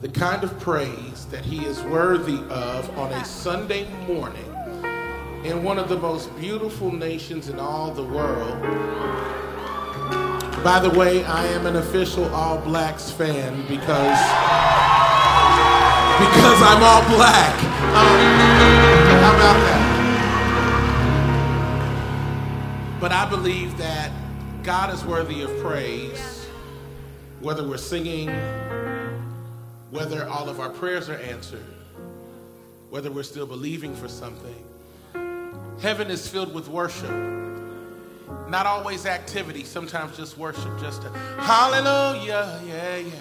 the kind of praise that He is worthy of on a Sunday morning in one of the most beautiful nations in all the world. By the way, I am an official All Blacks fan because because I'm all black. Um, how about that? But I believe that God is worthy of praise, whether we're singing, whether all of our prayers are answered, whether we're still believing for something. Heaven is filled with worship. Not always activity, sometimes just worship, just a hallelujah, yeah, yeah.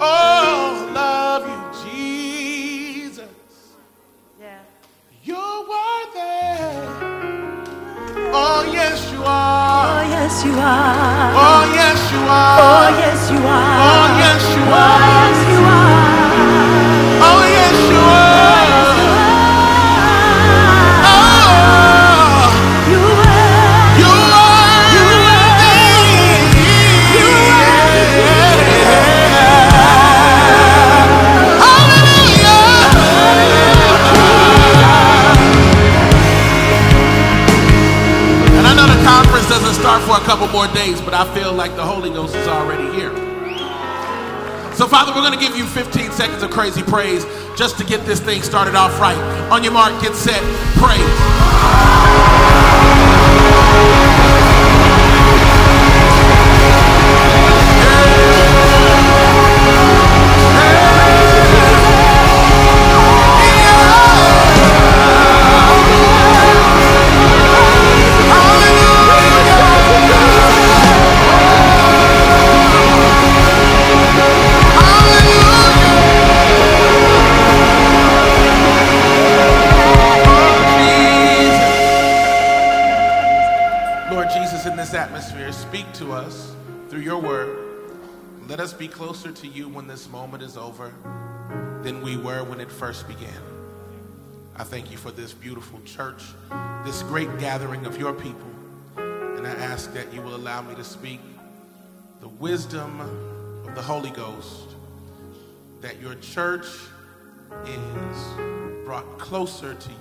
Oh, love you, Jesus. Oh, yes, you are. Oh, yes, you are. Oh, yes, you are. Oh, yes, you are. Oh, yes, you Oh, yes, you are. Oh, yes, you are. More days, but I feel like the Holy Ghost is already here. So, Father, we're going to give you 15 seconds of crazy praise just to get this thing started off right. On your mark, get set, praise. Over than we were when it first began. I thank you for this beautiful church, this great gathering of your people. And I ask that you will allow me to speak the wisdom of the Holy Ghost, that your church is brought closer to you.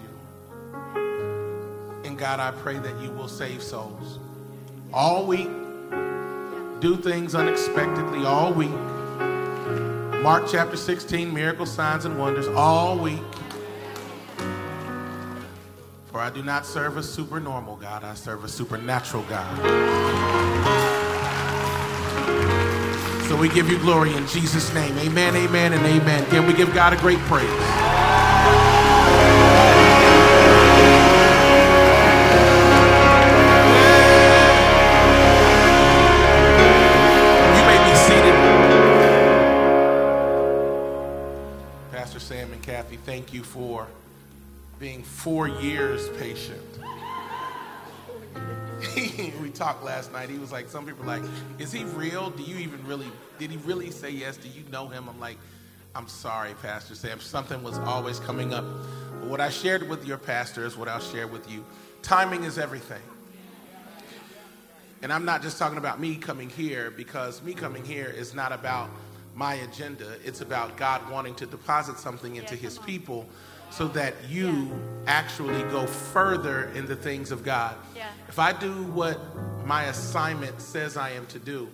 And God, I pray that you will save souls all week, do things unexpectedly all week. Mark chapter 16, miracle signs and wonders all week. For I do not serve a supernormal God, I serve a supernatural God. So we give you glory in Jesus' name. Amen, amen, and amen. Can we give God a great praise? You for being four years patient. we talked last night. He was like, some people like, is he real? Do you even really, did he really say yes? Do you know him? I'm like, I'm sorry, Pastor Sam. Something was always coming up. But what I shared with your pastor is what I'll share with you. Timing is everything. And I'm not just talking about me coming here because me coming here is not about my agenda. It's about God wanting to deposit something into his people so that you actually go further in the things of God. Yeah. If I do what my assignment says I am to do,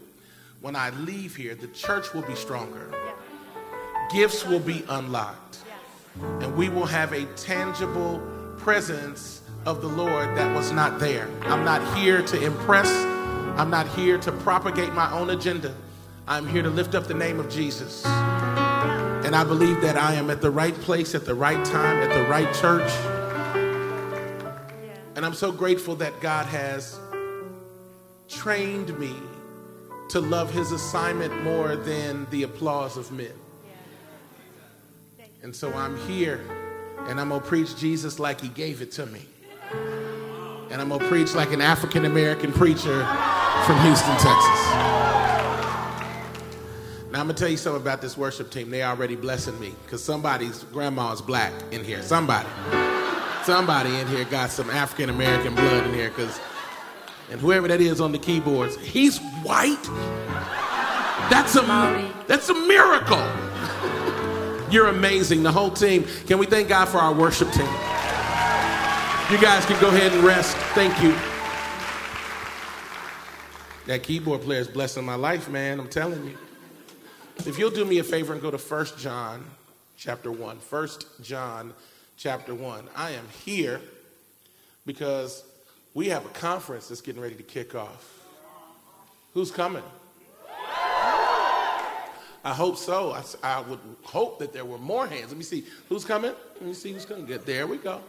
when I leave here, the church will be stronger, gifts will be unlocked, and we will have a tangible presence of the Lord that was not there. I'm not here to impress, I'm not here to propagate my own agenda. I'm here to lift up the name of Jesus. And I believe that I am at the right place at the right time at the right church. And I'm so grateful that God has trained me to love his assignment more than the applause of men. And so I'm here and I'm going to preach Jesus like he gave it to me. And I'm going to preach like an African American preacher from Houston, Texas. Now I'm gonna tell you something about this worship team. They already blessing me because somebody's grandma's black in here. Somebody, somebody in here got some African American blood in here because, and whoever that is on the keyboards, he's white. That's a that's a miracle. You're amazing. The whole team. Can we thank God for our worship team? You guys can go ahead and rest. Thank you. That keyboard player is blessing my life, man. I'm telling you. If you'll do me a favor and go to 1 John chapter 1. 1 John chapter 1. I am here because we have a conference that's getting ready to kick off. Who's coming? I hope so. I, I, would hope that there were more hands. Let me see. Who's coming? Let me see who's coming. Good. There we go.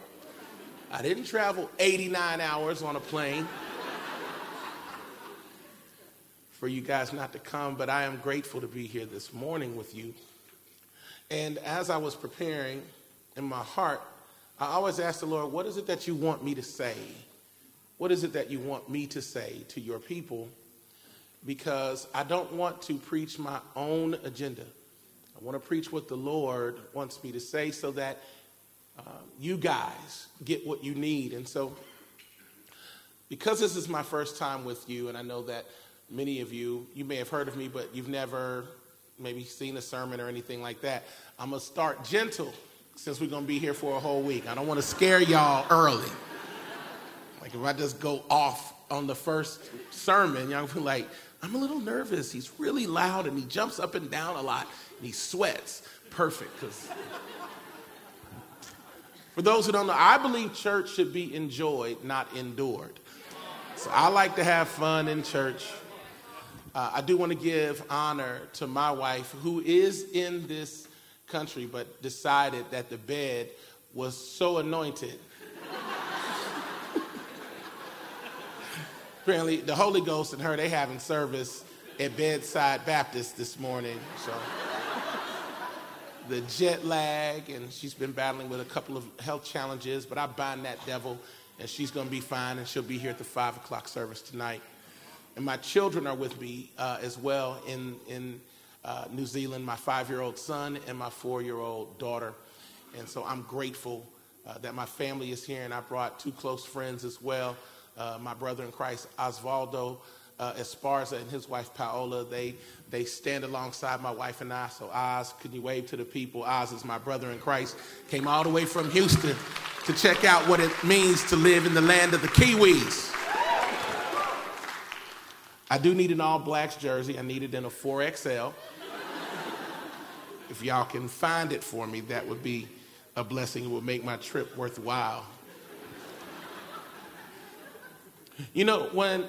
I didn't travel 89 hours on a plane for you guys not to come, but I am grateful to be here this morning with you. And as I was preparing in my heart, I always ask the Lord, what is it that you want me to say? What is it that you want me to say to your people? because I don't want to preach my own agenda. I want to preach what the Lord wants me to say so that uh, you guys get what you need. And so, because this is my first time with you, and I know that many of you, you may have heard of me, but you've never maybe seen a sermon or anything like that, I'm going to start gentle since we're going to be here for a whole week. I don't want to scare y'all early. Like if I just go off on the first sermon, y'all be like, I'm a little nervous. He's really loud and he jumps up and down a lot and he sweats. Perfect. Because for those who don't know, I believe church should be enjoyed, not endured. So I like to have fun in church. Uh, I do want to give honor to my wife, who is in this country, but decided that the bed was so anointed apparently the Holy Ghost and her, they having service at Bedside Baptist this morning. So the jet lag, and she's been battling with a couple of health challenges, but I bind that devil, and she's going to be fine, and she'll be here at the five o'clock service tonight. And my children are with me uh, as well in in uh, New Zealand. My five-year-old son and my four-year-old daughter, and so I'm grateful uh, that my family is here, and I brought two close friends as well uh, my brother in Christ, Osvaldo uh, Esparza, and his wife, Paola. They, they stand alongside my wife and I. So, Oz, can you wave to the people? Oz is my brother in Christ. Came all the way from Houston to check out what it means to live in the land of the Kiwis. I do need an all blacks jersey. I need it in a 4XL. If y'all can find it for me, that would be a blessing. It would make my trip worthwhile. You know, when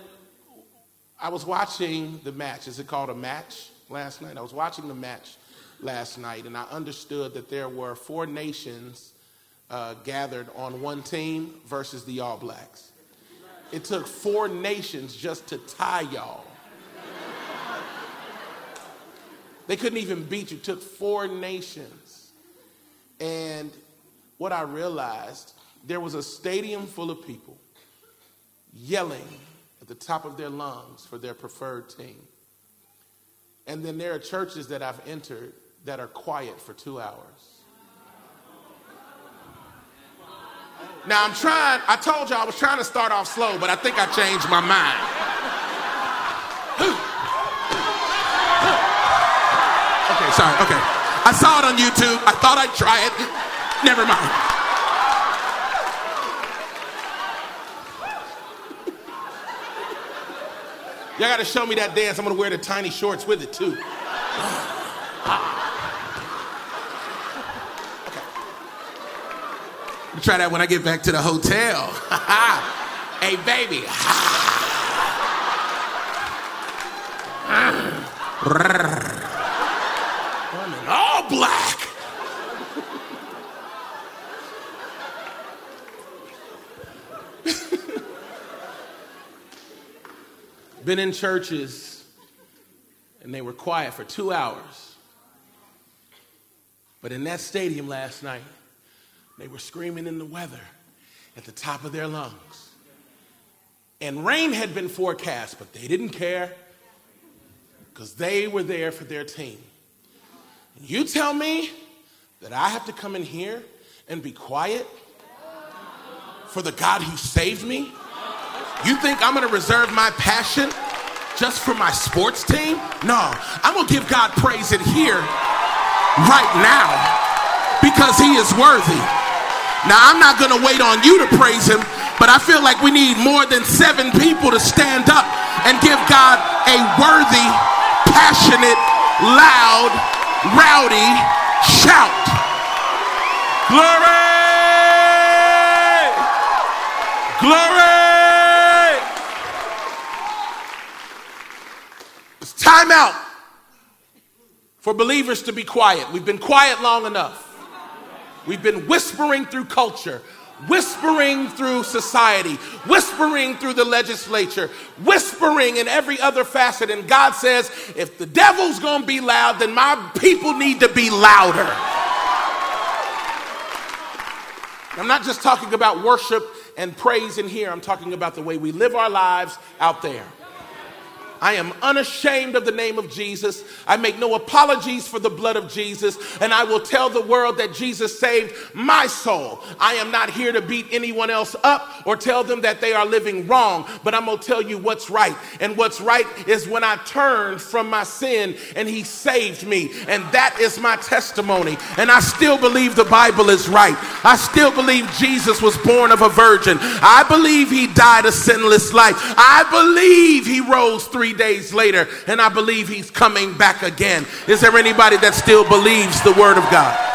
I was watching the match, is it called a match last night? I was watching the match last night, and I understood that there were four nations uh, gathered on one team versus the All Blacks. It took four nations just to tie y'all. They couldn't even beat you. It took four nations. And what I realized, there was a stadium full of people yelling at the top of their lungs for their preferred team. And then there are churches that I've entered that are quiet for two hours. Now I'm trying, I told you I was trying to start off slow, but I think I changed my mind. okay, sorry, okay. I saw it on YouTube. I thought I'd try it. Never mind. Y'all got to show me that dance. I'm to wear the tiny shorts with it, too. Ah. Try that when I get back to the hotel. hey, baby. I'm in all black. been in churches and they were quiet for two hours. But in that stadium last night, they were screaming in the weather at the top of their lungs. And rain had been forecast, but they didn't care because they were there for their team. You tell me that I have to come in here and be quiet for the God who saved me? You think I'm going to reserve my passion just for my sports team. No, I'm gonna give God praise in here right now because He is worthy. Now, I'm not gonna wait on you to praise Him, but I feel like we need more than seven people to stand up and give God a worthy, passionate, loud, rowdy shout. Glory! Glory! It's time out for believers to be quiet. We've been quiet long enough. We've been whispering through culture, whispering through society, whispering through the legislature, whispering in every other facet. And God says, if the devil's gonna be loud, then my people need to be louder. I'm not just talking about worship and praise in here, I'm talking about the way we live our lives out there. I am unashamed of the name of Jesus. I make no apologies for the blood of Jesus. And I will tell the world that Jesus saved my soul. I am not here to beat anyone else up or tell them that they are living wrong, but I'm going to tell you what's right. And what's right is when I turned from my sin and He saved me. And that is my testimony. And I still believe the Bible is right. I still believe Jesus was born of a virgin. I believe He died a sinless life. I believe He rose three days later, and I believe he's coming back again. Is there anybody that still believes the word of God?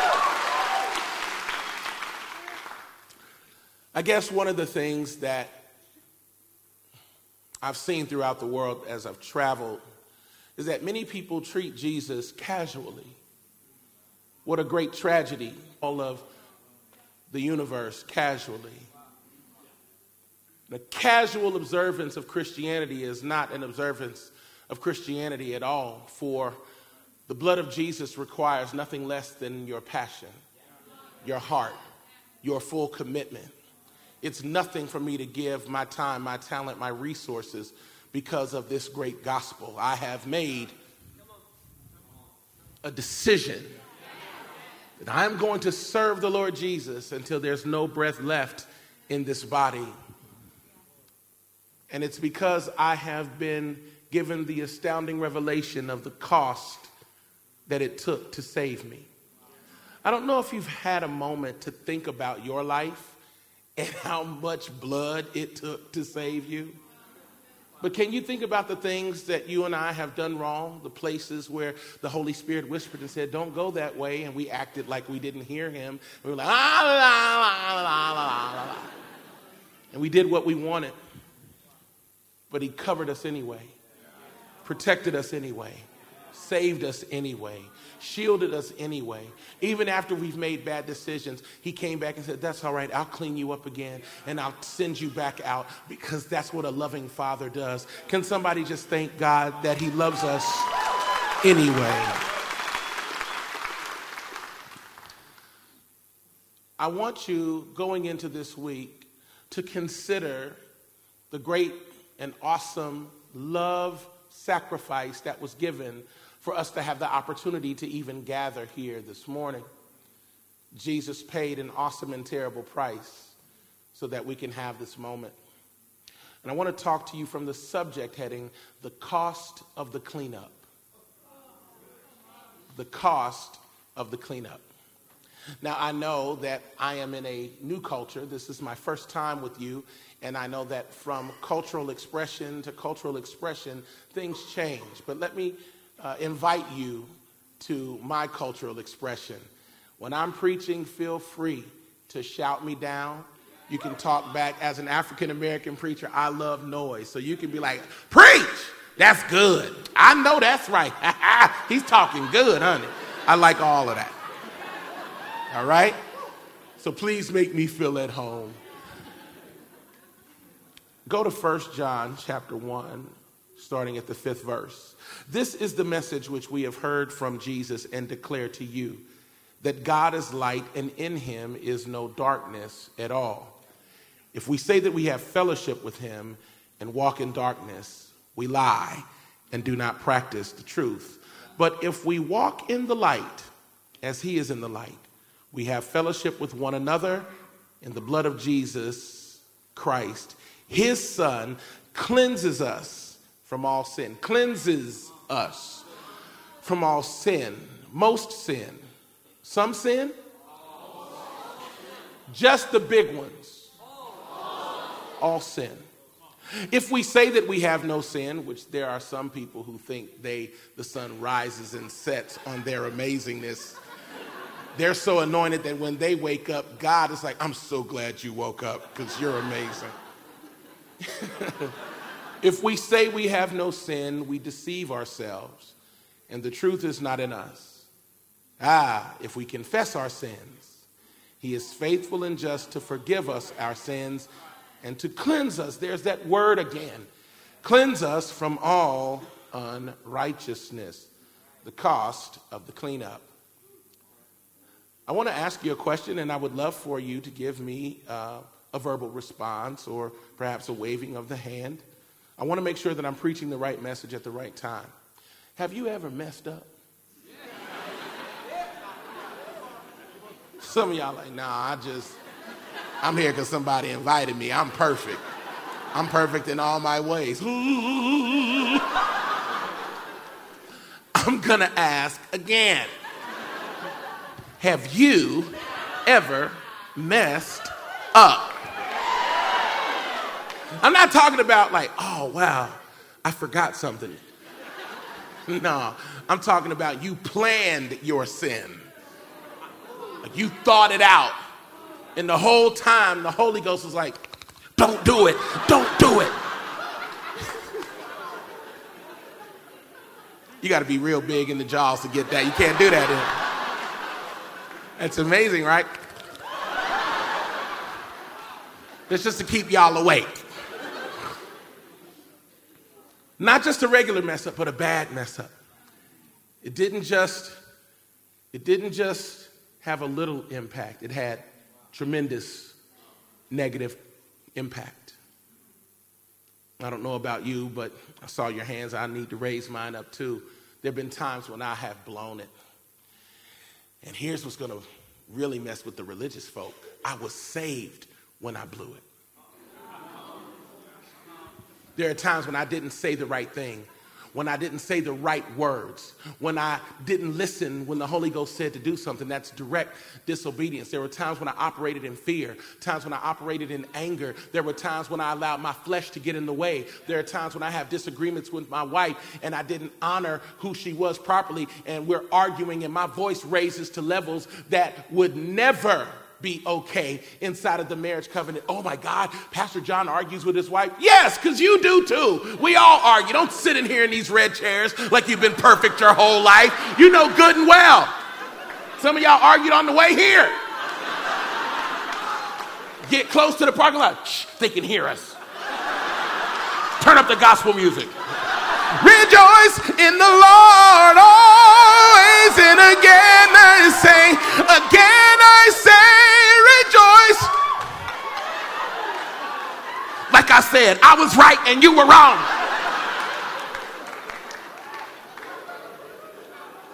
I guess one of the things that I've seen throughout the world as I've traveled is that many people treat Jesus casually. What a great tragedy, all of the universe casually. The casual observance of Christianity is not an observance of Christianity at all, for the blood of Jesus requires nothing less than your passion, your heart, your full commitment. It's nothing for me to give my time, my talent, my resources because of this great gospel. I have made a decision that I am going to serve the Lord Jesus until there's no breath left in this body. And it's because I have been given the astounding revelation of the cost that it took to save me. I don't know if you've had a moment to think about your life and how much blood it took to save you. But can you think about the things that you and I have done wrong, the places where the Holy Spirit whispered and said, Don't go that way, and we acted like we didn't hear him. We were like, ah, la, la, la, la, la, la. And we did what we wanted but he covered us anyway, protected us anyway, saved us anyway, shielded us anyway. Even after we've made bad decisions, he came back and said, That's all right, I'll clean you up again and I'll send you back out because that's what a loving father does. Can somebody just thank God that he loves us anyway? I want you going into this week to consider the great an awesome love sacrifice that was given for us to have the opportunity to even gather here this morning. Jesus paid an awesome and terrible price so that we can have this moment. And I want to talk to you from the subject heading the cost of the cleanup. The cost of the cleanup. Now, I know that I am in a new culture. This is my first time with you and I know that from cultural expression to cultural expression, things change. But let me uh, invite you to my cultural expression. When I'm preaching, feel free to shout me down. You can talk back. As an African American preacher, I love noise. So you can be like, Preach! That's good. I know that's right. He's talking good, honey. I like all of that. All right? So please make me feel at home. Go to 1 John chapter 1, starting at the fifth verse. This is the message which we have heard from Jesus and declare to you that God is light and in him is no darkness at all. If we say that we have fellowship with him and walk in darkness, we lie and do not practice the truth. But if we walk in the light, as he is in the light, we have fellowship with one another, in the blood of Jesus Christ his son cleanses us from all sin, cleanses us from all sin, most sin. Some sin? Just the big ones. All sin. If we say that we have no sin, which there are some people who think they the sun rises and sets on their amazingness, they're so anointed that when they wake up, God is like, I'm so glad you woke up because you're amazing. if we say we have no sin, we deceive ourselves, and the truth is not in us. Ah, if we confess our sins, He is faithful and just to forgive us our sins and to cleanse us. There's that word again cleanse us from all unrighteousness, the cost of the cleanup. I want to ask you a question, and I would love for you to give me uh, a verbal response or perhaps a waving of the hand. I want to make sure that I'm preaching the right message at the right time. Have you ever messed up? Some of y'all like, nah, I just, I'm here because somebody invited me. I'm perfect. I'm perfect in all my ways. I'm going to ask again. Have you ever messed up? I'm not talking about like, oh, wow, I forgot something. No, I'm talking about you planned your sin. Like you thought it out. And the whole time, the Holy Ghost was like, don't do it, don't do it. you got to be real big in the jaws to get that. You can't do that. In. It's amazing, right? It's just to keep y'all awake. Not just a regular mess up, but a bad mess up. It didn't just, it didn't just have a little impact, it had tremendous negative impact. I don't know about you, but I saw your hands. I need to raise mine up too. There have been times when I have blown it. And here's what's going to really mess with the religious folk I was saved when I blew it. There are times when I didn't say the right thing, when I didn't say the right words, when I didn't listen when the Holy Ghost said to do something. That's direct disobedience. There were times when I operated in fear, times when I operated in anger. There were times when I allowed my flesh to get in the way. There are times when I have disagreements with my wife and I didn't honor who she was properly, and we're arguing, and my voice raises to levels that would never be okay inside of the marriage covenant. Oh my God, Pastor John argues with his wife. Yes, because you do too. We all argue. Don't sit in here in these red chairs like you've been perfect your whole life. You know good and well. Some of y'all argued on the way here. Get close to the parking lot. Shh, they can hear us. Turn up the gospel music. Rejoice in the Lord said, I was right and you were wrong.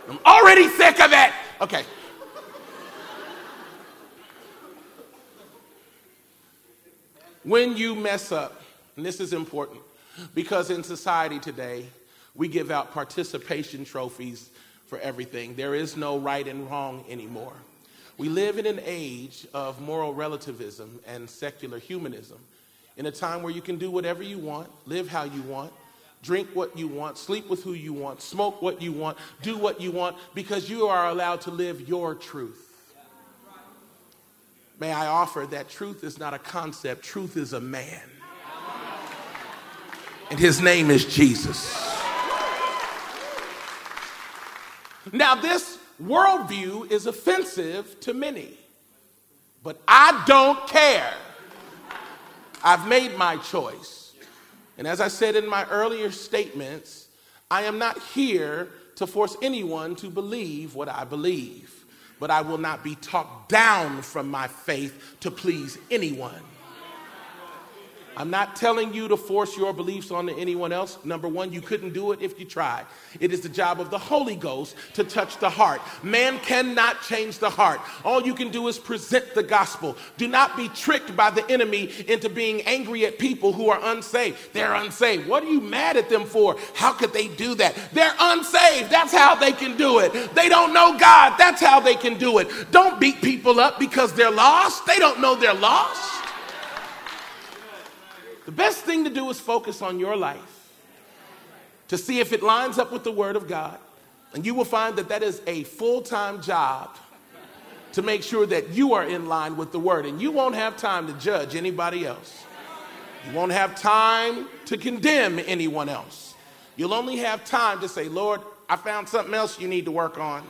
I'm already sick of it. Okay. When you mess up, and this is important, because in society today, we give out participation trophies for everything. There is no right and wrong anymore. We live in an age of moral relativism and secular humanism, in a time where you can do whatever you want, live how you want, drink what you want, sleep with who you want, smoke what you want, do what you want, because you are allowed to live your truth. May I offer that truth is not a concept, truth is a man and his name is Jesus. Now, this worldview is offensive to many, but I don't care. I've made my choice. And as I said in my earlier statements, I am not here to force anyone to believe what I believe, but I will not be talked down from my faith to please anyone. I'm not telling you to force your beliefs on anyone else. Number one, you couldn't do it if you tried. It is the job of the Holy Ghost to touch the heart. Man cannot change the heart. All you can do is present the gospel. Do not be tricked by the enemy into being angry at people who are unsaved. They're unsaved. What are you mad at them for? How could they do that? They're unsaved. That's how they can do it. They don't know God. That's how they can do it. Don't beat people up because they're lost. They don't know they're lost. The best thing to do is focus on your life to see if it lines up with the Word of God. And you will find that that is a full time job to make sure that you are in line with the Word. And you won't have time to judge anybody else, you won't have time to condemn anyone else. You'll only have time to say, Lord, I found something else you need to work on.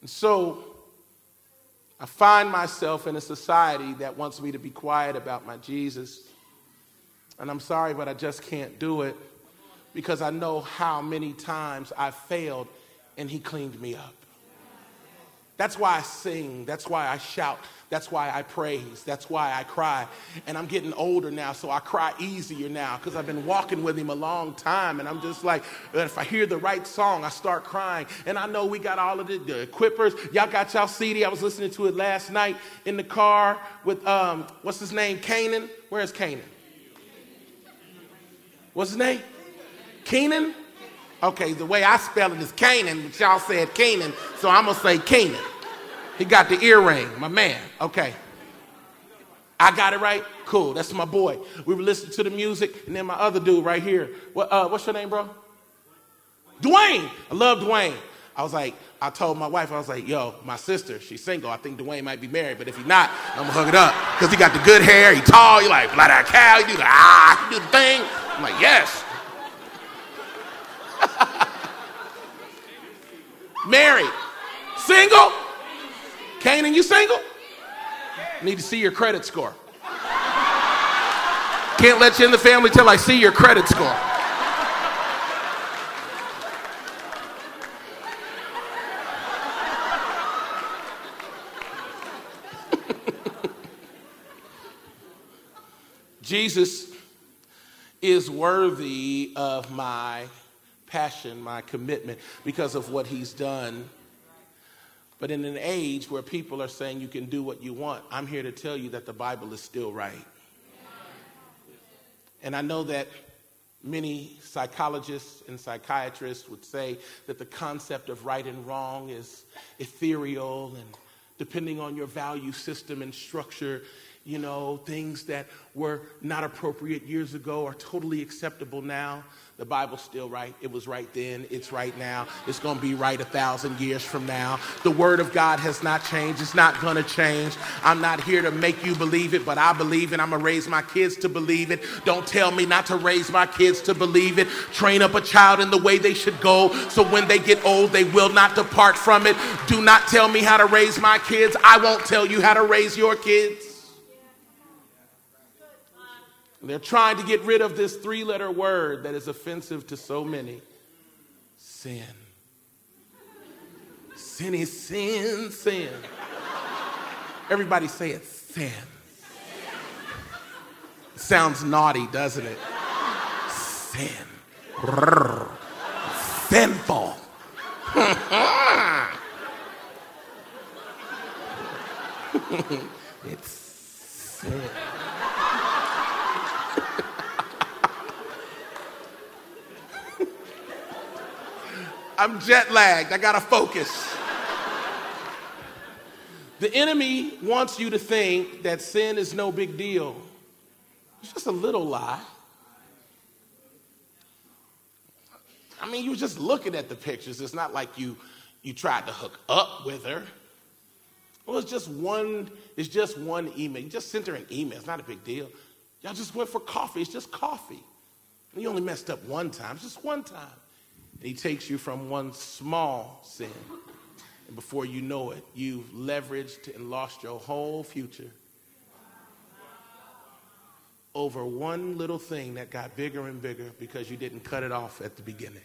And so, I find myself in a society that wants me to be quiet about my Jesus. And I'm sorry, but I just can't do it because I know how many times I failed and He cleaned me up. That's why I sing. That's why I shout. That's why I praise. That's why I cry. And I'm getting older now, so I cry easier now because I've been walking with him a long time. And I'm just like, if I hear the right song, I start crying. And I know we got all of the, the equippers. Y'all got y'all CD. I was listening to it last night in the car with, um, what's his name? Canaan. Where's Canaan? What's his name? Keenan? Okay, the way I spell it is Canaan, but y'all said Canaan, so I'm gonna say Canaan. He got the earring, my man. Okay. I got it right? Cool. That's my boy. We were listening to the music, and then my other dude right here. What, uh, what's your name, bro? Dwayne. I love Dwayne. I was like, I told my wife, I was like, yo, my sister, she's single. I think Dwayne might be married, but if he's not, I'm gonna hug it up. Because he got the good hair, he tall, you like, blood out cow, you do the ah, you do the thing. I'm like, yes. Married. Single? Canaan, you single? Need to see your credit score. Can't let you in the family till I see your credit score. Jesus is worthy of my passion, my commitment, because of what he's done but in an age where people are saying you can do what you want, I'm here to tell you that the Bible is still right. And I know that many psychologists and psychiatrists would say that the concept of right and wrong is ethereal and depending on your value system and structure, you know, things that were not appropriate years ago are totally acceptable now. The Bible's still right. It was right then. It's right now. It's going to be right a thousand years from now. The Word of God has not changed. It's not going to change. I'm not here to make you believe it, but I believe it. I'm going to raise my kids to believe it. Don't tell me not to raise my kids to believe it. Train up a child in the way they should go so when they get old, they will not depart from it. Do not tell me how to raise my kids. I won't tell you how to raise your kids. They're trying to get rid of this three letter word that is offensive to so many sin. Sin is sin, sin. Everybody say it sin. sounds naughty, doesn't it? Sin. Sinful. it's sin. I'm jet lagged. I got to focus. The enemy wants you to think that sin is no big deal. It's just a little lie. I mean, you were just looking at the pictures. It's not like you you tried to hook up with her. Well, it's just one, it's just one email. You just sent her an email. It's not a big deal. Y'all just went for coffee. It's just coffee. You only messed up one time. It's just one time. And he takes you from one small sin. And before you know it, you've leveraged and lost your whole future over one little thing that got bigger and bigger because you didn't cut it off at the beginning.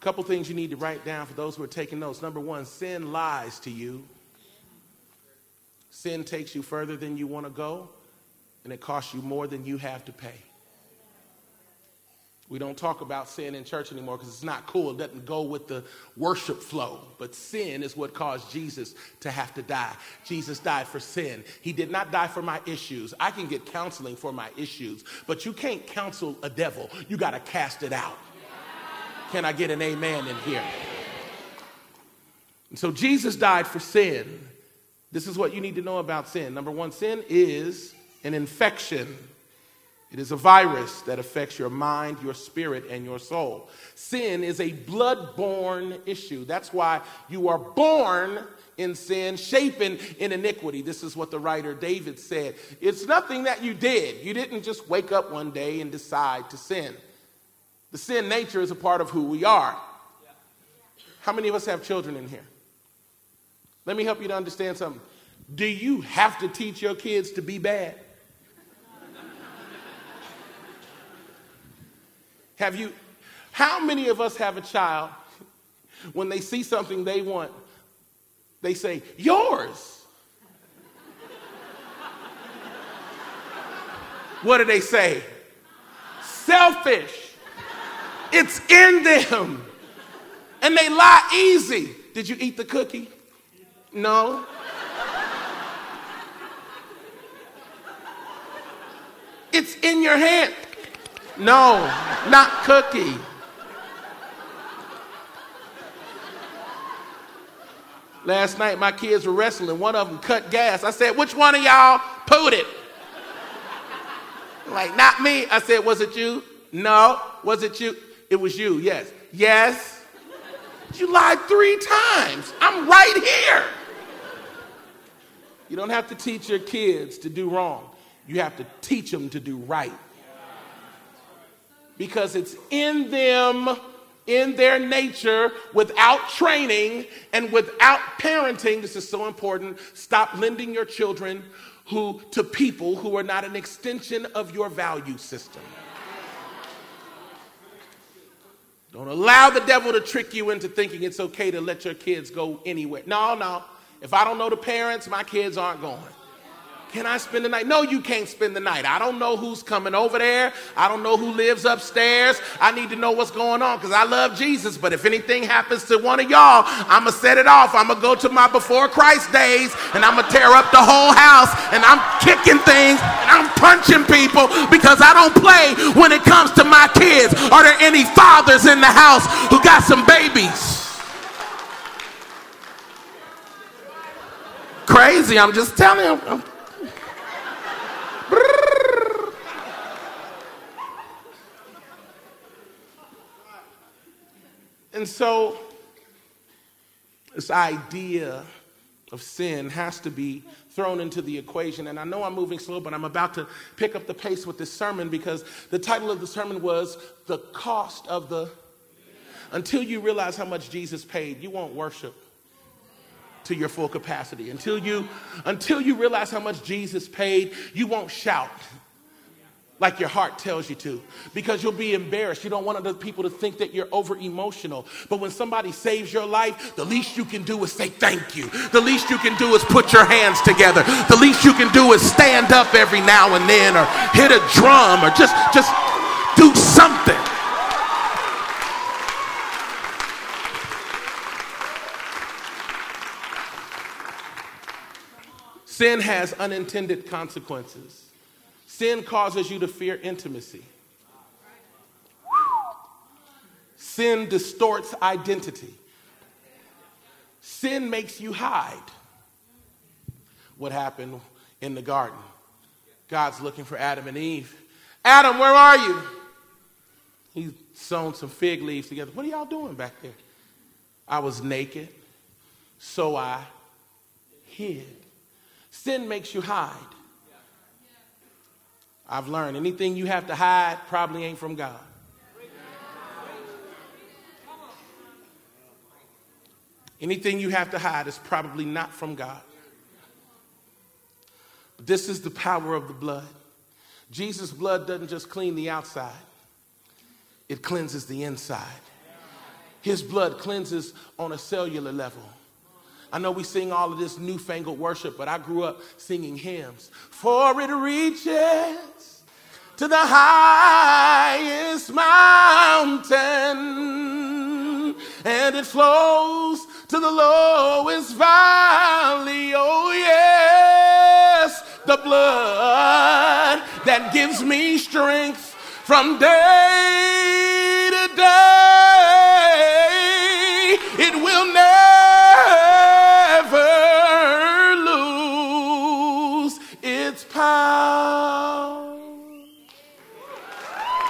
A couple things you need to write down for those who are taking notes. Number one, sin lies to you. Sin takes you further than you want to go, and it costs you more than you have to pay. We don't talk about sin in church anymore because it's not cool. It doesn't go with the worship flow. But sin is what caused Jesus to have to die. Jesus died for sin. He did not die for my issues. I can get counseling for my issues, but you can't counsel a devil. You got to cast it out. Can I get an amen in here? And so Jesus died for sin. This is what you need to know about sin. Number one, sin is an infection. It is a virus that affects your mind, your spirit, and your soul. Sin is a blood-borne issue. That's why you are born in sin, shapen in iniquity. This is what the writer David said. It's nothing that you did. You didn't just wake up one day and decide to sin. The sin nature is a part of who we are. How many of us have children in here? Let me help you to understand something. Do you have to teach your kids to be bad? Have you, how many of us have a child, when they see something they want, they say, yours? What do they say? Selfish. It's in them. And they lie easy. Did you eat the cookie? No. It's in your hand. No, not cookie. Last night, my kids were wrestling. One of them cut gas. I said, Which one of y'all pooed it? Like, not me. I said, Was it you? No. Was it you? It was you, yes. Yes. You lied three times. I'm right here. You don't have to teach your kids to do wrong, you have to teach them to do right because it's in them, in their nature, without training and without parenting. This is so important. Stop lending your children who, to people who are not an extension of your value system. Don't allow the devil to trick you into thinking it's okay to let your kids go anywhere. No, no. If I don't know the parents, my kids aren't going. Can I spend the night? No, you can't spend the night. I don't know who's coming over there. I don't know who lives upstairs. I need to know what's going on because I love Jesus. But if anything happens to one of y'all, I'm going to set it off. I'm going to go to my before Christ days and I'm going to tear up the whole house and I'm kicking things and I'm punching people because I don't play when it comes to my kids. Are there any fathers in the house who got some babies? Crazy, I'm just telling you. And so, this idea of sin has to be thrown into the equation. And I know I'm moving slow, but I'm about to pick up the pace with this sermon because the title of the sermon was The Cost of the. Until you realize how much Jesus paid, you won't worship to your full capacity. Until you, until you realize how much Jesus paid, you won't shout like your heart tells you to because you'll be embarrassed. You don't want other people to think that you're over emotional. But when somebody saves your life, the least you can do is say thank you. The least you can do is put your hands together. The least you can do is stand up every now and then or hit a drum or just just do something. Sin has unintended consequences. Sin causes you to fear intimacy. Sin distorts identity. Sin makes you hide. What happened in the garden? God's looking for Adam and Eve. Adam, where are you? He's sewn some fig leaves together. What are y'all doing back there? I was naked, so I hid. Sin makes you hide. I've learned anything you have to hide probably ain't from God. Anything you have to hide is probably not from God. But this is the power of the blood. Jesus' blood doesn't just clean the outside, it cleanses the inside. His blood cleanses on a cellular level. I know we sing all of this newfangled worship, but I grew up singing hymns. For it reaches to the highest mountain, and it flows to the lowest valley. Oh, yes, the blood that gives me strength from day.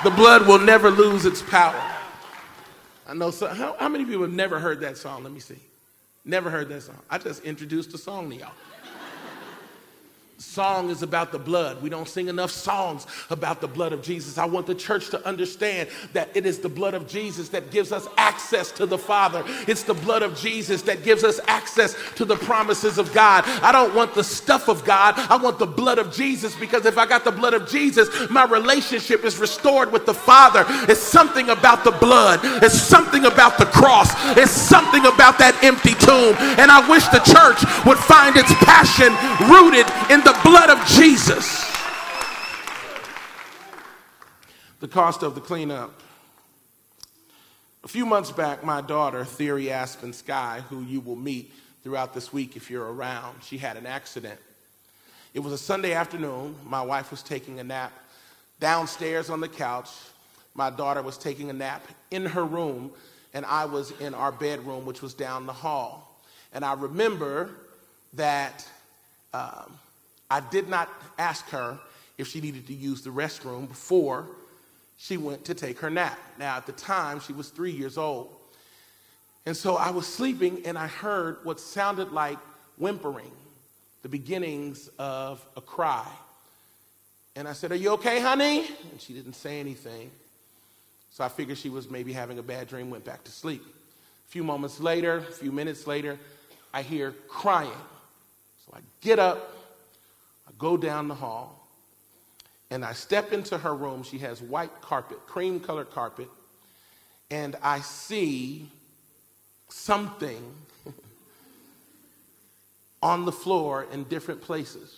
The blood will never lose its power. I know so, how, how many people have never heard that song? Let me see. Never heard that song. I just introduced the song to y'all. Song is about the blood. We don't sing enough songs about the blood of Jesus. I want the church to understand that it is the blood of Jesus that gives us access to the Father. It's the blood of Jesus that gives us access to the promises of God. I don't want the stuff of God. I want the blood of Jesus because if I got the blood of Jesus, my relationship is restored with the Father. It's something about the blood. It's something about the cross. It's something about that empty tomb. And I wish the church would find its passion rooted in the blood of Jesus. The cost of the cleanup. A few months back, my daughter, Theory Aspen Sky, who you will meet throughout this week if you're around, she had an accident. It was a Sunday afternoon. My wife was taking a nap downstairs on the couch. My daughter was taking a nap in her room, and I was in our bedroom, which was down the hall. And I remember that um, I did not ask her if she needed to use the restroom before she went to take her nap. Now, at the time, she was three years old. And so I was sleeping and I heard what sounded like whimpering, the beginnings of a cry. And I said, Are you okay, honey? And she didn't say anything. So I figured she was maybe having a bad dream, went back to sleep. A few moments later, a few minutes later, I hear crying. So I get up, go down the hall, and I step into her room. She has white carpet, cream colored carpet, and I see something on the floor in different places.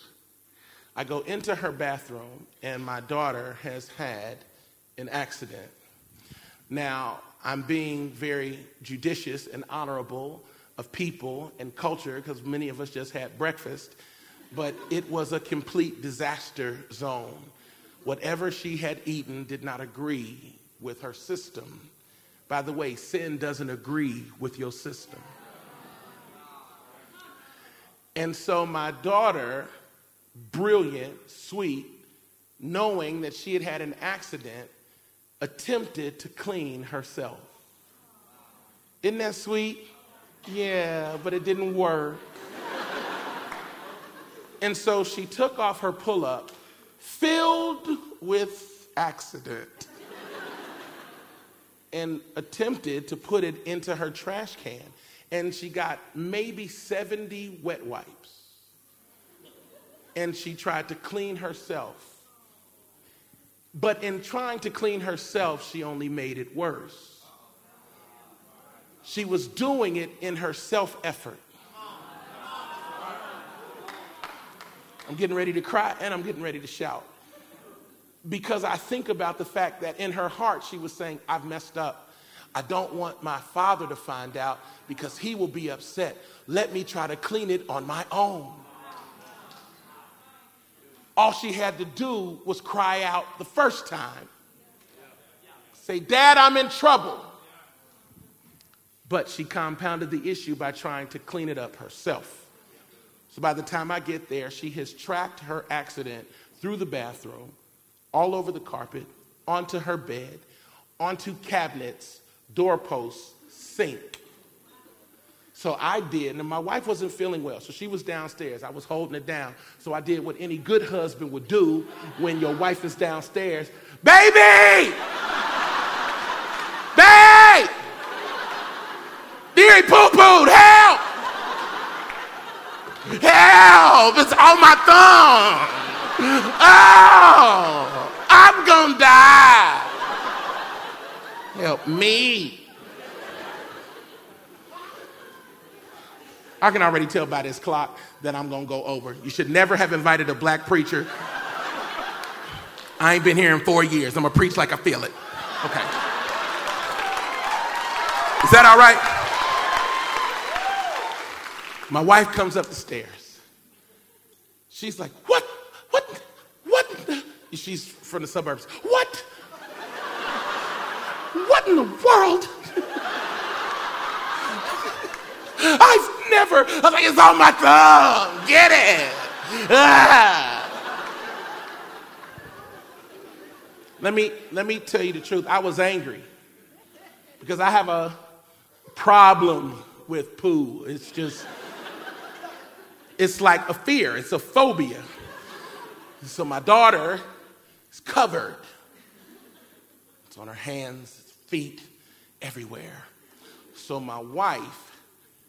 I go into her bathroom, and my daughter has had an accident. Now, I'm being very judicious and honorable of people and culture because many of us just had breakfast, but it was a complete disaster zone. Whatever she had eaten did not agree with her system. By the way, sin doesn't agree with your system. And so my daughter, brilliant, sweet, knowing that she had had an accident, attempted to clean herself. Isn't that sweet? Yeah, but it didn't work. And so she took off her pull up, filled with accident, and attempted to put it into her trash can. And she got maybe 70 wet wipes. And she tried to clean herself. But in trying to clean herself, she only made it worse. She was doing it in her self effort. I'm getting ready to cry and I'm getting ready to shout. Because I think about the fact that in her heart, she was saying, I've messed up. I don't want my father to find out because he will be upset. Let me try to clean it on my own. All she had to do was cry out the first time. Say, Dad, I'm in trouble. But she compounded the issue by trying to clean it up herself. So by the time I get there, she has tracked her accident through the bathroom, all over the carpet, onto her bed, onto cabinets, doorposts, sink. So I did, and my wife wasn't feeling well, so she was downstairs. I was holding it down. So I did what any good husband would do when your wife is downstairs Baby! Babe! Deary poo pooed, help! Help! It's on my thumb! Oh! I'm gonna die! Help me! I can already tell by this clock that I'm going to go over. You should never have invited a black preacher. I ain't been here in four years. I'm going to preach like I feel it. Okay. Is that all right? My wife comes up the stairs. She's like, What? What? What? She's from the suburbs. What? What in the world? I've never, I was like, it's on my tongue. Get it. Ah. Let me, let me tell you the truth. I was angry because I have a problem with poo. It's just, it's like a fear, it's a phobia. So my daughter is covered. It's on her hands, feet, everywhere. So my wife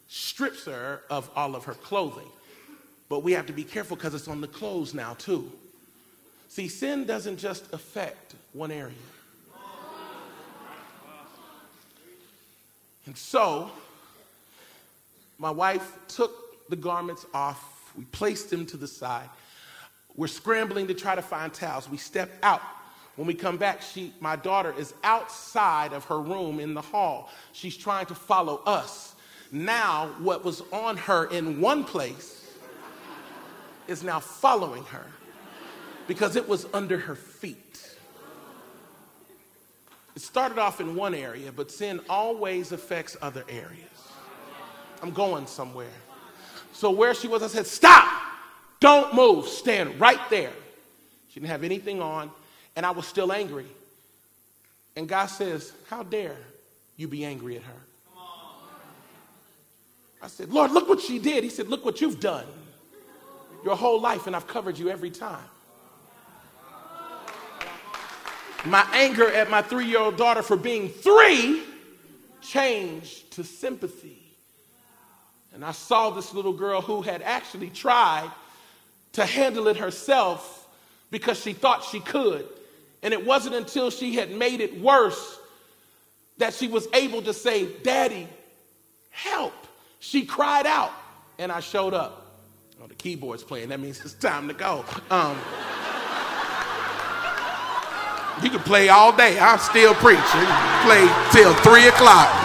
strips her of all of her clothing. But we have to be careful because it's on the clothes now, too. See, sin doesn't just affect one area. And so, my wife took the garments off. We placed them to the side. We're scrambling to try to find towels. We step out. When we come back, she, my daughter is outside of her room in the hall. She's trying to follow us. Now, what was on her in one place is now following her because it was under her feet. It started off in one area, but sin always affects other areas. I'm going somewhere. So, where she was, I said, Stop! Don't move. Stand right there. She didn't have anything on, and I was still angry. And God says, How dare you be angry at her? I said, Lord, look what she did. He said, Look what you've done your whole life, and I've covered you every time. My anger at my three year old daughter for being three changed to sympathy. And I saw this little girl who had actually tried to handle it herself because she thought she could. And it wasn't until she had made it worse that she was able to say, Daddy, help. She cried out, and I showed up. Oh, the keyboard's playing. That means it's time to go. Um, you can play all day. I'm still preaching. Play till 3 o'clock.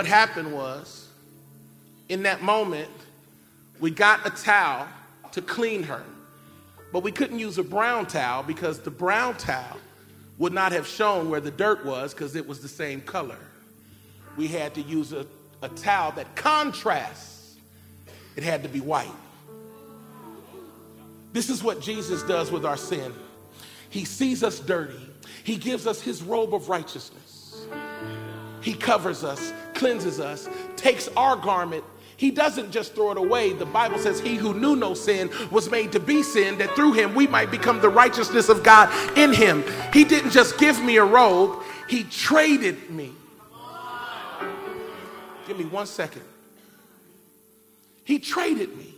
What happened was, in that moment, we got a towel to clean her. But we couldn't use a brown towel because the brown towel would not have shown where the dirt was because it was the same color. We had to use a, a towel that contrasts, it had to be white. This is what Jesus does with our sin. He sees us dirty, He gives us His robe of righteousness. He covers us, cleanses us, takes our garment he doesn't just throw it away. The Bible says, He who knew no sin was made to be sin, that through him we might become the righteousness of God in him. He didn't just give me a robe, He traded me. Give me one second. He traded me,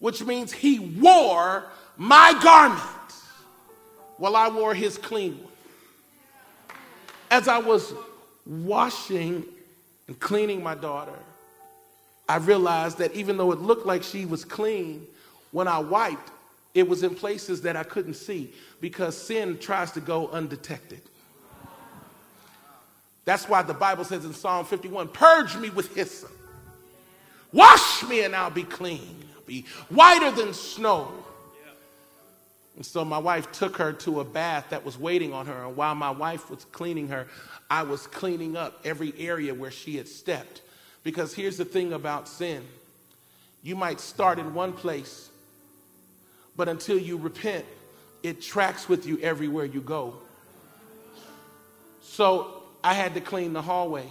which means He wore my garment while I wore His clean one. As I was washing and cleaning my daughter, I realized that even though it looked like she was clean, when I wiped, it was in places that I couldn't see because sin tries to go undetected. That's why the Bible says in Psalm 51 Purge me with hyssop, wash me, and I'll be clean. I'll be whiter than snow. And so my wife took her to a bath that was waiting on her. And while my wife was cleaning her, I was cleaning up every area where she had stepped. Because here's the thing about sin you might start in one place, but until you repent, it tracks with you everywhere you go. So I had to clean the hallways.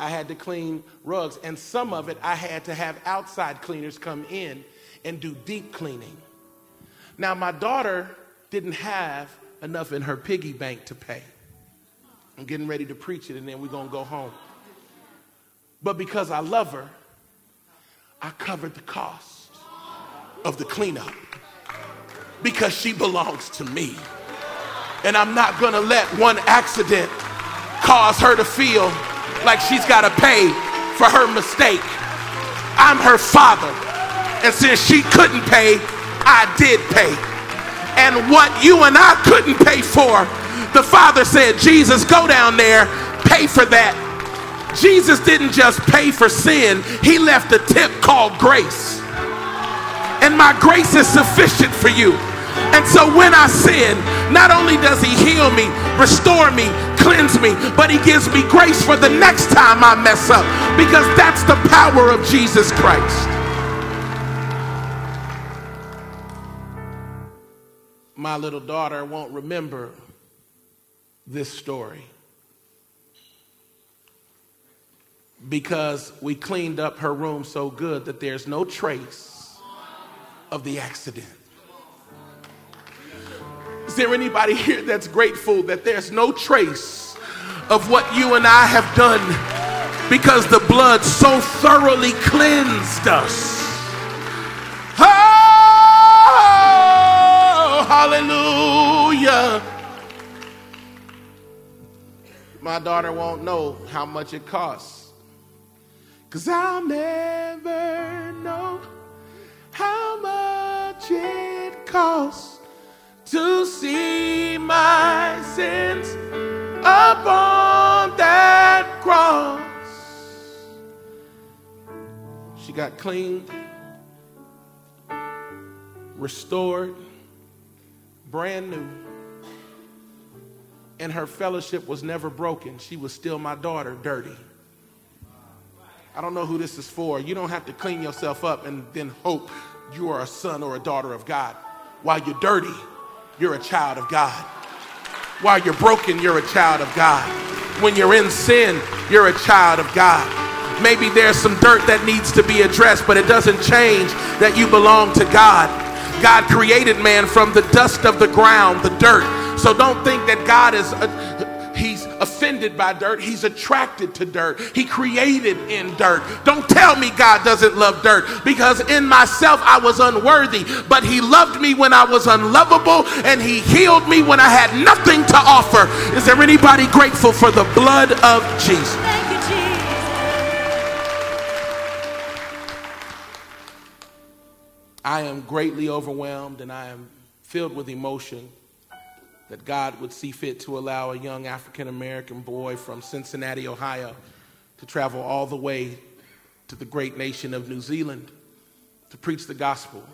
I had to clean rugs, and some of it I had to have outside cleaners come in and do deep cleaning. Now, my daughter didn't have enough in her piggy bank to pay. I'm getting ready to preach it, and then we're going to go home. But because I love her, I covered the cost of the cleanup because she belongs to me. And I'm not gonna let one accident cause her to feel like she's gotta pay for her mistake. I'm her father. And since she couldn't pay, I did pay. And what you and I couldn't pay for, the father said, Jesus, go down there, pay for that. Jesus didn't just pay for sin, he left a tip called grace. And my grace is sufficient for you. And so when I sin, not only does he heal me, restore me, cleanse me, but he gives me grace for the next time I mess up because that's the power of Jesus Christ. My little daughter won't remember this story because we cleaned up her room so good that there's no trace of the accident. Is there anybody here that's grateful that there's no trace of what you and I have done because the blood so thoroughly cleansed us? Hallelujah. My daughter won't know how much it costs. Cause I'll never know how much it costs to see my sins upon that cross. She got cleaned, restored, brand new. And her fellowship was never broken. She was still my daughter, dirty. I don't know who this is for. You don't have to clean yourself up and then hope you are a son or a daughter of God. While you're dirty, you're a child of God. While you're broken, you're a child of God. When you're in sin, you're a child of God. Maybe there's some dirt that needs to be addressed, but it doesn't change that you belong to God. God created man from the dust of the ground, the dirt. So don't think that God is. Uh, He's offended by dirt. He's attracted to dirt. He created in dirt. Don't tell me God doesn't love dirt because in myself I was unworthy, but He loved me when I was unlovable and He healed me when I had nothing to offer. Is there anybody grateful for the blood of Jesus? Jesus. I am greatly overwhelmed and I am filled with emotion that God would see fit to allow a young African American boy from Cincinnati, Ohio, to travel all the way to the great nation of New Zealand to preach the gospel.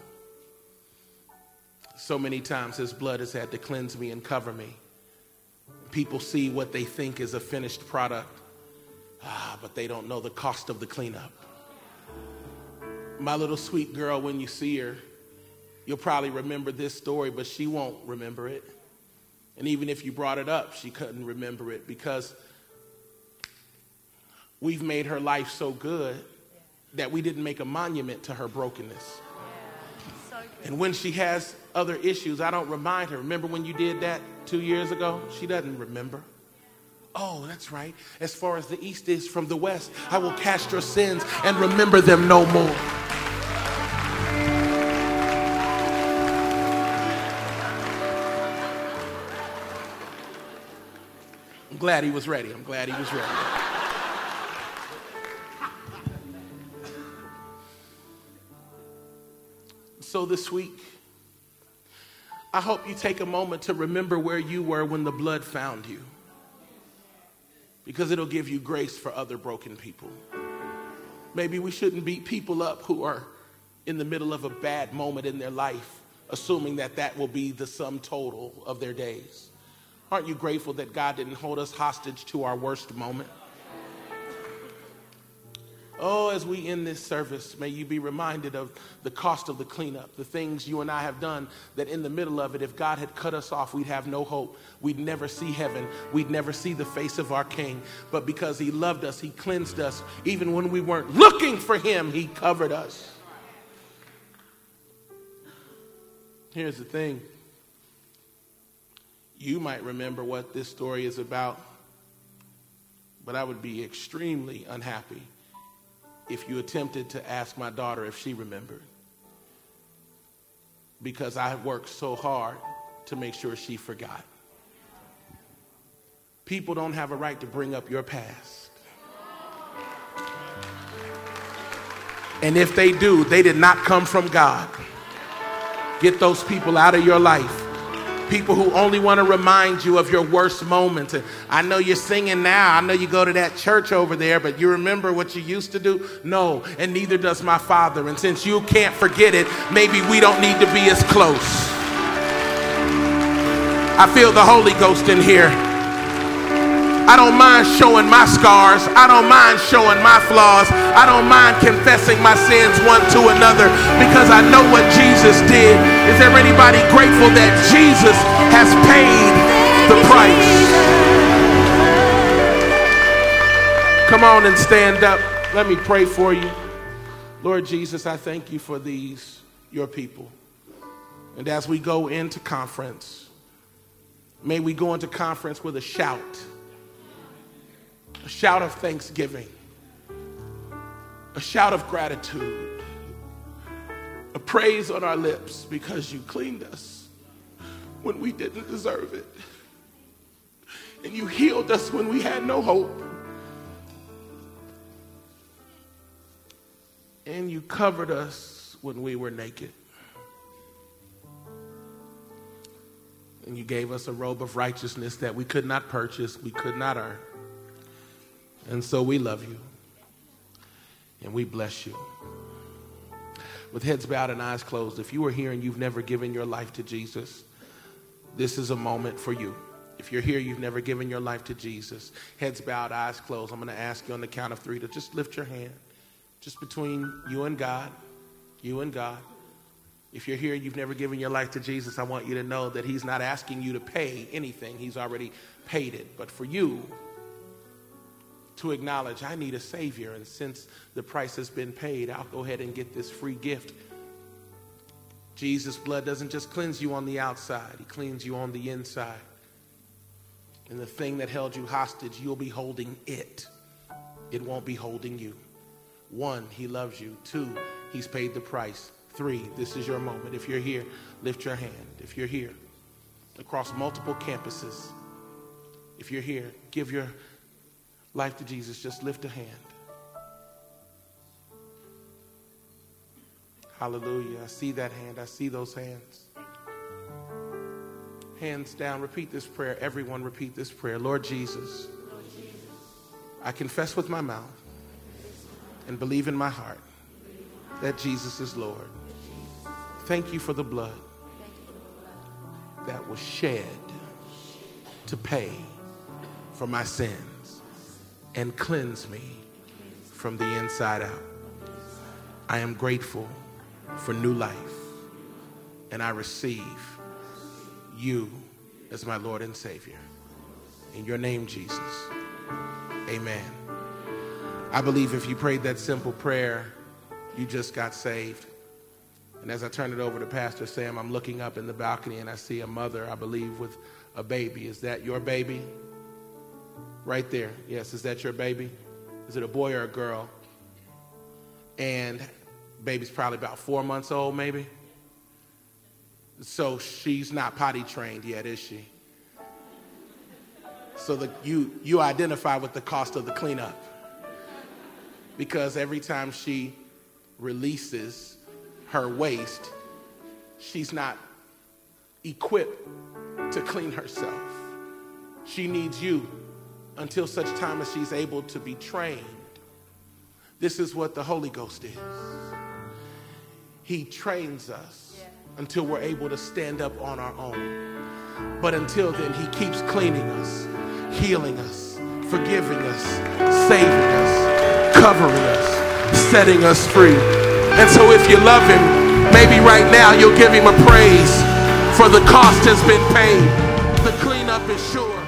So many times his blood has had to cleanse me and cover me. People see what they think is a finished product, ah, but they don't know the cost of the cleanup. My little sweet girl, when you see her, you'll probably remember this story, but she won't remember it. And even if you brought it up, she couldn't remember it because we've made her life so good that we didn't make a monument to her brokenness. And when she has other issues, I don't remind her. Remember when you did that two years ago? She doesn't remember. Oh, that's right. As far as the east is from the west, I will cast your sins and remember them no more. I'm glad he was ready. I'm glad he was ready. So this week, I hope you take a moment to remember where you were when the blood found you. Because it'll give you grace for other broken people. Maybe we shouldn't beat people up who are in the middle of a bad moment in their life, assuming that that will be the sum total of their days. Aren't you grateful that God didn't hold us hostage to our worst moment? Oh, as we end this service, may you be reminded of the cost of the cleanup, the things you and I have done that in the middle of it, if God had cut us off, we'd have no hope. We'd never see heaven. We'd never see the face of our King. But because He loved us, He cleansed us. Even when we weren't looking for Him, He covered us. Here's the thing you might remember what this story is about, but I would be extremely unhappy if you attempted to ask my daughter if she remembered. Because I worked so hard to make sure she forgot. People don't have a right to bring up your past. And if they do, they did not come from God. Get those people out of your life. People who only want to remind you of your worst moments. And I know you're singing now. I know you go to that church over there, but you remember what you used to do? No, and neither does my father. And since you can't forget it, maybe we don't need to be as close. I feel the Holy Ghost in here. I don't mind showing my scars. I don't mind showing my flaws. I don't mind confessing my sins one to another because I know what Jesus did. Is there anybody grateful that Jesus has paid the price? Come on and stand up. Let me pray for you. Lord Jesus, I thank you for these, your people. And as we go into conference, may we go into conference with a shout a shout of thanksgiving, a shout of gratitude, a praise on our lips because you cleaned us when we didn't deserve it. And you healed us when we had no hope. And you covered us when we were naked. And you gave us a robe of righteousness that we could not purchase, we could not earn. And so we love you and we bless you. With heads bowed and eyes closed, if you are here and you've never given your life to Jesus, this is a moment for you. If you're here, you've never given your life to Jesus, heads bowed, eyes closed, I'm going to ask you on the count of three to just lift your hand, just between you and God, you and God. If you're here, and you've never given your life to Jesus, I want you to know that He's not asking you to pay anything, He's already paid it. But for you, to acknowledge I need a Savior. And since the price has been paid, I'll go ahead and get this free gift. Jesus' blood doesn't just cleanse you on the outside, He cleans you on the inside. And the thing that held you hostage, you'll be holding it. It won't be holding you. One, He loves you. Two, He's paid the price. Three, this is your moment. If you're here, lift your hand. If you're here, across multiple campuses, if you're here, give your life to Jesus, just lift a hand. Hallelujah. I see that hand. I see those hands. Hands down. Repeat this prayer. Everyone, repeat this prayer. Lord Jesus, I confess with my mouth and believe in my heart that Jesus is Lord. Thank you for the blood that was shed to pay for my sins and cleanse me from the inside out. I am grateful for new life, and I receive you as my Lord and Savior. In your name, Jesus. Amen. I believe if you prayed that simple prayer, you just got saved. And as I turn it over to Pastor Sam, I'm looking up in the balcony and I see a mother, I believe, with a baby. Is that your baby? Right there. Yes, is that your baby? Is it a boy or a girl? And baby's probably about four months old, maybe. So she's not potty trained yet, is she? So that you you identify with the cost of the cleanup. Because every time she releases her waste, she's not equipped to clean herself. She needs you until such time as she's able to be trained. This is what the Holy Ghost is. He trains us until we're able to stand up on our own. But until then, He keeps cleaning us, healing us, forgiving us, saving us, covering us, setting us free. And so, if you love Him, maybe right now you'll give Him a praise for the cost has been paid. The cleanup is sure.